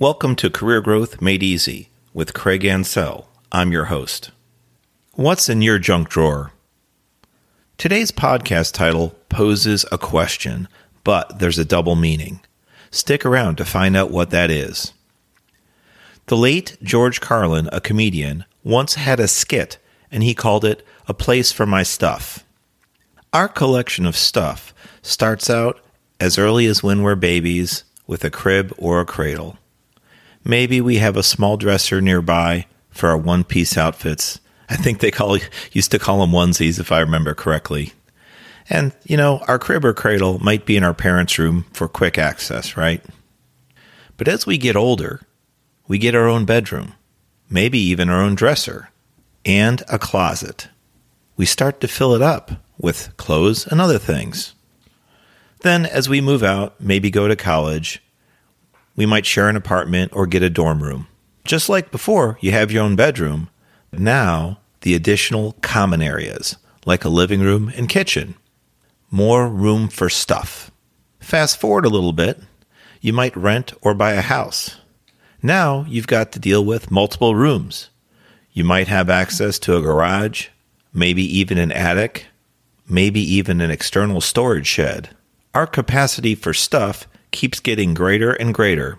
Welcome to Career Growth Made Easy with Craig Ancel. I'm your host. What's in your junk drawer? Today's podcast title poses a question, but there's a double meaning. Stick around to find out what that is. The late George Carlin, a comedian, once had a skit and he called it A Place for My Stuff. Our collection of stuff starts out as early as when we're babies with a crib or a cradle. Maybe we have a small dresser nearby for our one piece outfits. I think they call used to call them onesies if I remember correctly. And you know, our crib or cradle might be in our parents' room for quick access, right? But as we get older, we get our own bedroom, maybe even our own dresser, and a closet. We start to fill it up with clothes and other things. Then, as we move out, maybe go to college, we might share an apartment or get a dorm room. Just like before, you have your own bedroom. Now, the additional common areas, like a living room and kitchen. More room for stuff. Fast forward a little bit, you might rent or buy a house. Now you've got to deal with multiple rooms. You might have access to a garage, maybe even an attic, maybe even an external storage shed. Our capacity for stuff keeps getting greater and greater.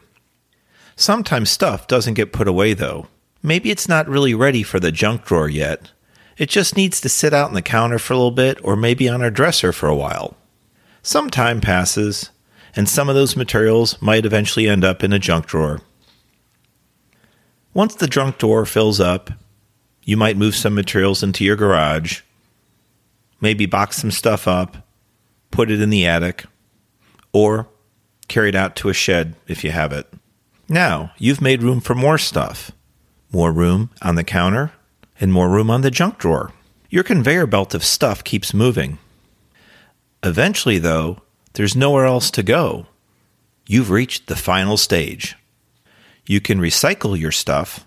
Sometimes stuff doesn't get put away, though. Maybe it's not really ready for the junk drawer yet. It just needs to sit out on the counter for a little bit or maybe on our dresser for a while. Some time passes, and some of those materials might eventually end up in a junk drawer. Once the junk drawer fills up, you might move some materials into your garage, maybe box some stuff up, put it in the attic, or carried out to a shed if you have it. Now, you've made room for more stuff. More room on the counter and more room on the junk drawer. Your conveyor belt of stuff keeps moving. Eventually, though, there's nowhere else to go. You've reached the final stage. You can recycle your stuff,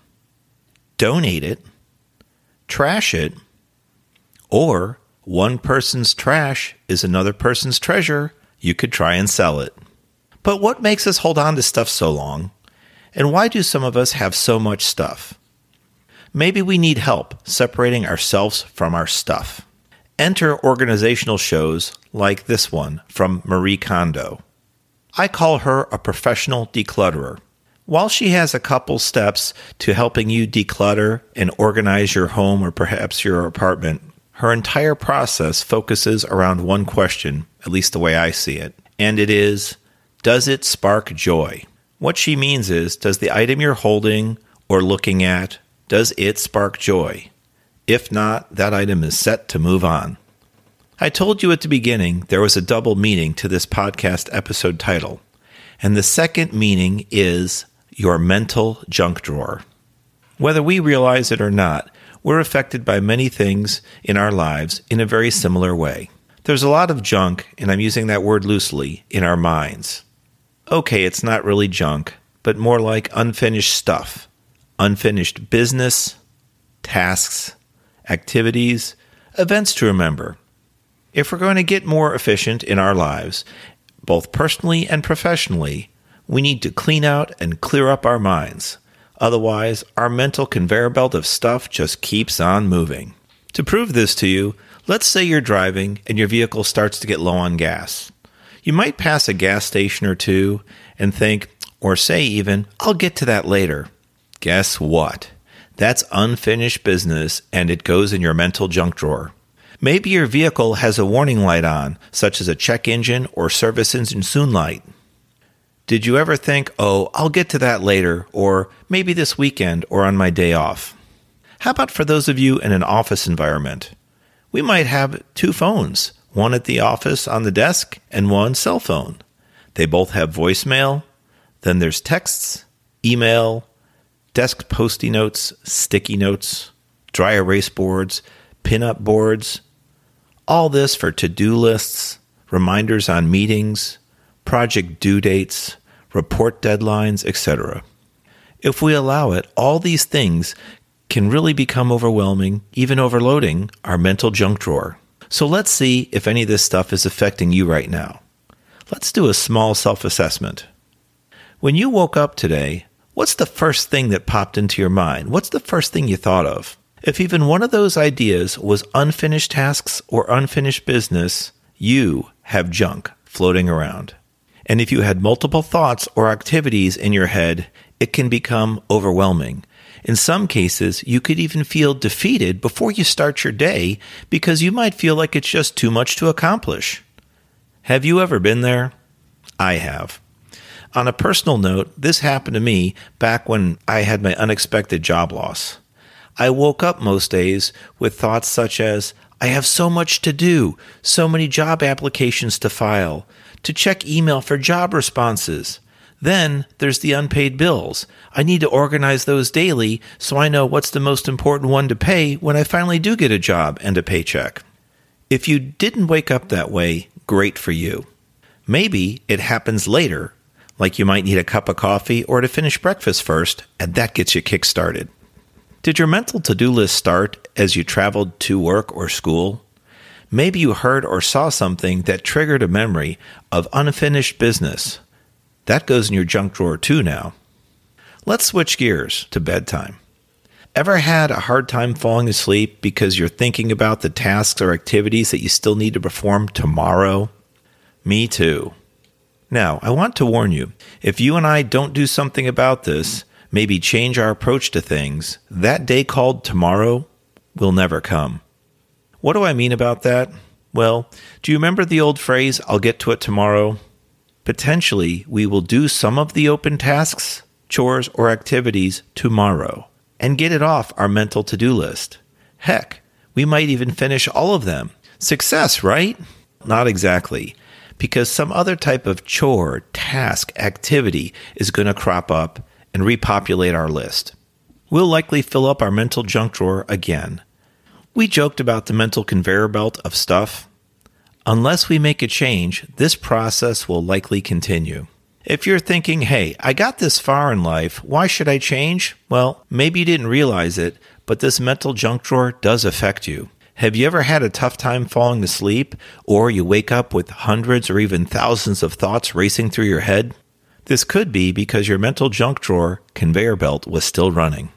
donate it, trash it, or one person's trash is another person's treasure. You could try and sell it. But what makes us hold on to stuff so long? And why do some of us have so much stuff? Maybe we need help separating ourselves from our stuff. Enter organizational shows like this one from Marie Kondo. I call her a professional declutterer. While she has a couple steps to helping you declutter and organize your home or perhaps your apartment, her entire process focuses around one question, at least the way I see it, and it is does it spark joy? What she means is, does the item you're holding or looking at, does it spark joy? If not, that item is set to move on. I told you at the beginning there was a double meaning to this podcast episode title, and the second meaning is your mental junk drawer. Whether we realize it or not, we're affected by many things in our lives in a very similar way. There's a lot of junk, and I'm using that word loosely, in our minds okay, it's not really junk, but more like unfinished stuff, unfinished business, tasks, activities, events to remember. If we're going to get more efficient in our lives, both personally and professionally, we need to clean out and clear up our minds. Otherwise, our mental conveyor belt of stuff just keeps on moving. To prove this to you, let's say you're driving and your vehicle starts to get low on gas. You might pass a gas station or two and think, or say even, I'll get to that later. Guess what? That's unfinished business and it goes in your mental junk drawer. Maybe your vehicle has a warning light on, such as a check engine or service engine soon light. Did you ever think, oh, I'll get to that later, or maybe this weekend or on my day off? How about for those of you in an office environment? We might have two phones one at the office on the desk and one cell phone. They both have voicemail. Then there's texts, email, desk post notes, sticky notes, dry erase boards, pin-up boards. All this for to-do lists, reminders on meetings, project due dates, report deadlines, etc. If we allow it, all these things can really become overwhelming, even overloading our mental junk drawer. So let's see if any of this stuff is affecting you right now. Let's do a small self assessment. When you woke up today, What's the first thing that popped into your mind? What's the first thing you thought of? If even one of those ideas was unfinished tasks or unfinished business, you have junk floating around. And if you had multiple thoughts or activities in your head, it can become overwhelming. In some cases, you could even feel defeated before you start your day because you might feel like it's just too much to accomplish. Have you ever been there? I have. On a personal note, this happened to me back when I had my unexpected job loss. I woke up most days with thoughts such as, I have so much to do, so many job applications to file, to check email for job responses. Then there's the unpaid bills. I need to organize those daily so I know what's the most important one to pay when I finally do get a job and a paycheck. If you didn't wake up that way, great for you. Maybe it happens later, like you might need a cup of coffee or to finish breakfast first, and that gets you kick started. Did your mental to do list start as you traveled to work or school? Maybe you heard or saw something that triggered a memory of unfinished business. That goes in your junk drawer too now. Let's switch gears to bedtime. Ever had a hard time falling asleep because you're thinking about the tasks or activities that you still need to perform tomorrow? Me too. Now, I want to warn you if you and I don't do something about this, maybe change our approach to things, that day called tomorrow will never come. What do I mean about that? Well, do you remember the old phrase, I'll get to it tomorrow? Potentially, we will do some of the open tasks, chores, or activities tomorrow and get it off our mental to do list. Heck, we might even finish all of them. Success, right? Not exactly, because some other type of chore, task, activity is going to crop up and repopulate our list. We'll likely fill up our mental junk drawer again. We joked about the mental conveyor belt of stuff. Unless we make a change, this process will likely continue. If you're thinking, hey, I got this far in life, why should I change? Well, maybe you didn't realize it, but this mental junk drawer does affect you. Have you ever had a tough time falling asleep, or you wake up with hundreds or even thousands of thoughts racing through your head? This could be because your mental junk drawer conveyor belt was still running.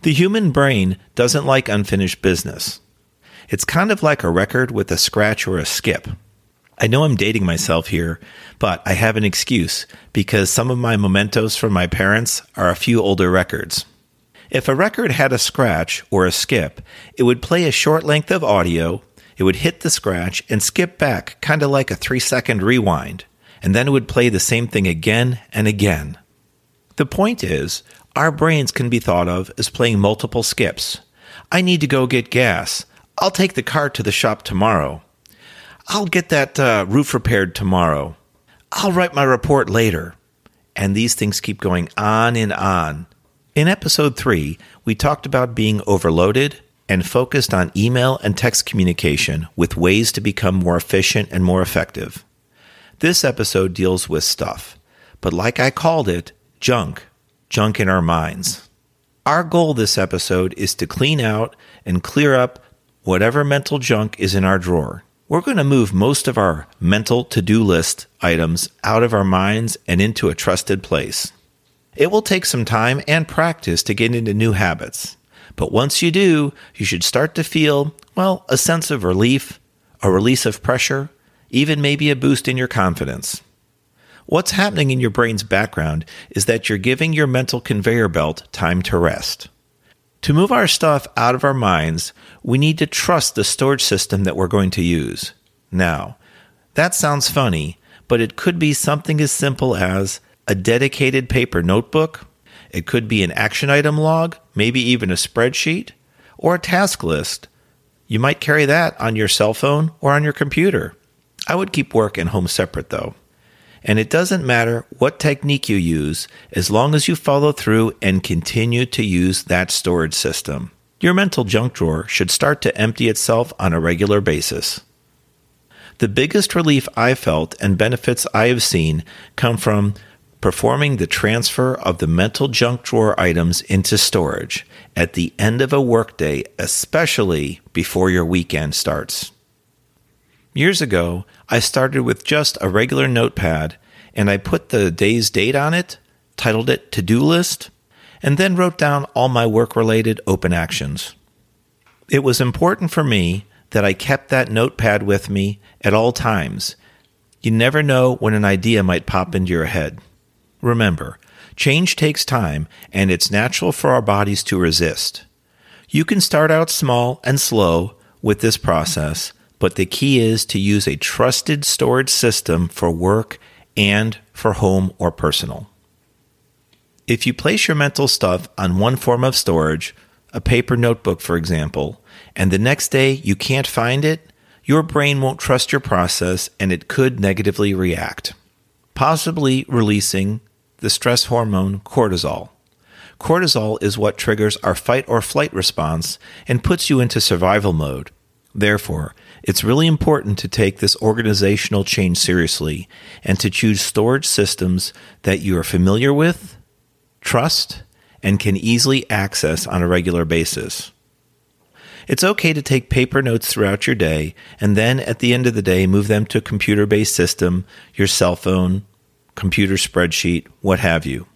The human brain doesn't like unfinished business. It's kind of like a record with a scratch or a skip. I know I'm dating myself here, but I have an excuse because some of my mementos from my parents are a few older records. If a record had a scratch or a skip, it would play a short length of audio, it would hit the scratch and skip back, kind of like a three second rewind, and then it would play the same thing again and again. The point is, our brains can be thought of as playing multiple skips. I need to go get gas. I'll take the car to the shop tomorrow. I'll get that uh, roof repaired tomorrow. I'll write my report later. And these things keep going on and on. In episode three, we talked about being overloaded and focused on email and text communication with ways to become more efficient and more effective. This episode deals with stuff, but like I called it, junk, junk in our minds. Our goal this episode is to clean out and clear up whatever mental junk is in our drawer we're going to move most of our mental to do list items out of our minds and into a trusted place. It will take some time and practice to get into new habits, but once you do, you should start to feel, well, a sense of relief, a release of pressure, even maybe a boost in your confidence. What's happening in your brain's background is that you're giving your mental conveyor belt time to rest. To move our stuff out of our minds, we need to trust the storage system that we're going to use. Now, that sounds funny, but it could be something as simple as a dedicated paper notebook. It could be an action item log, maybe even a spreadsheet, or a task list. You might carry that on your cell phone or on your computer. I would keep work and home separate though. And it doesn't matter what technique you use as long as you follow through and continue to use that storage system. Your mental junk drawer should start to empty itself on a regular basis. The biggest relief I felt and benefits I have seen come from performing the transfer of the mental junk drawer items into storage at the end of a workday, especially before your weekend starts. Years ago, I started with just a regular notepad and I put the day's date on it, titled it To Do List, and then wrote down all my work related open actions. It was important for me that I kept that notepad with me at all times. You never know when an idea might pop into your head. Remember, change takes time and it's natural for our bodies to resist. You can start out small and slow with this process, but the key is to use a trusted storage system for work and for home or personal. If you place your mental stuff on one form of storage, a paper notebook, for example, and the next day you can't find it, your brain won't trust your process and it could negatively react, possibly releasing the stress hormone cortisol. Cortisol is what triggers our fight or flight response and puts you into survival mode. Therefore, it's really important to take this organizational change seriously and to choose storage systems that you are familiar with, trust, and can easily access on a regular basis. It's okay to take paper notes throughout your day and then at the end of the day move them to a computer based system, your cell phone, computer spreadsheet, what have you.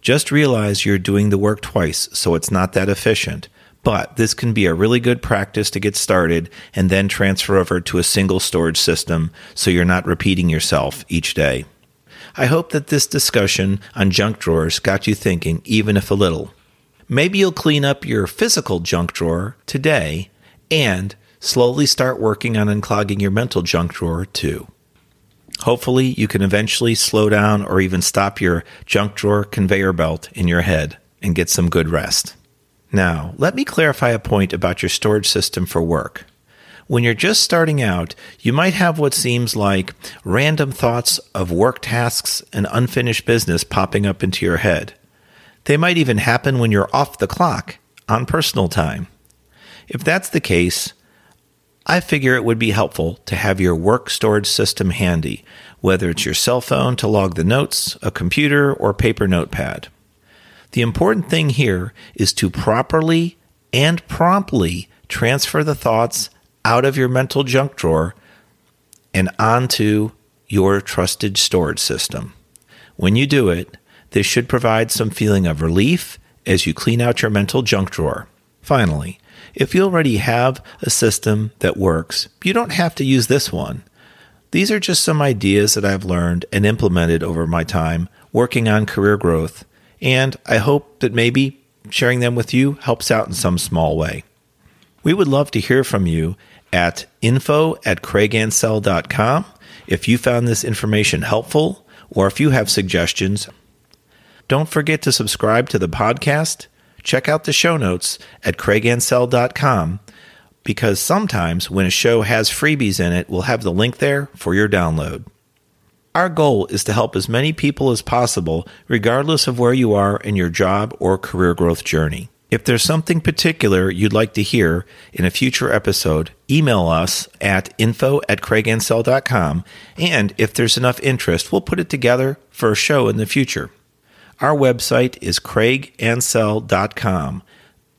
Just realize you're doing the work twice, so it's not that efficient. But this can be a really good practice to get started and then transfer over to a single storage system so you're not repeating yourself each day. I hope that this discussion on junk drawers got you thinking, even if a little. Maybe you'll clean up your physical junk drawer today and slowly start working on unclogging your mental junk drawer too. Hopefully, you can eventually slow down or even stop your junk drawer conveyor belt in your head and get some good rest. Now, let me clarify a point about your storage system for work. When you're just starting out, you might have what seems like random thoughts of work tasks and unfinished business popping up into your head. They might even happen when you're off the clock on personal time. If that's the case, I figure it would be helpful to have your work storage system handy, whether it's your cell phone to log the notes, a computer, or paper notepad. The important thing here is to properly and promptly transfer the thoughts out of your mental junk drawer and onto your trusted storage system. When you do it, this should provide some feeling of relief as you clean out your mental junk drawer. Finally, if you already have a system that works, you don't have to use this one. These are just some ideas that I've learned and implemented over my time working on career growth, and I hope that maybe sharing them with you helps out in some small way. We would love to hear from you at info at craigancel.com if you found this information helpful or if you have suggestions. Don't forget to subscribe to the podcast. Check out the show notes at craigancel.com because sometimes when a show has freebies in it, we'll have the link there for your download. Our goal is to help as many people as possible, regardless of where you are in your job or career growth journey. If there's something particular you'd like to hear in a future episode, email us at info at craigancel.com. And if there's enough interest, we'll put it together for a show in the future. Our website is craigancel.com.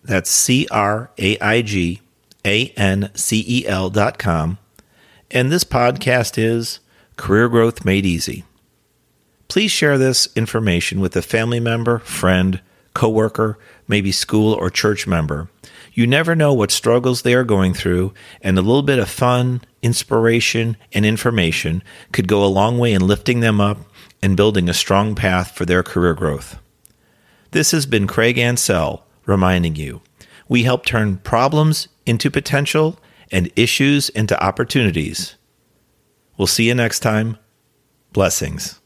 That's C R A I G A N C E L.com. And this podcast is Career Growth Made Easy. Please share this information with a family member, friend, coworker, maybe school or church member. You never know what struggles they are going through, and a little bit of fun, inspiration, and information could go a long way in lifting them up and building a strong path for their career growth. This has been Craig Ancel reminding you we help turn problems into potential and issues into opportunities. We'll see you next time. Blessings.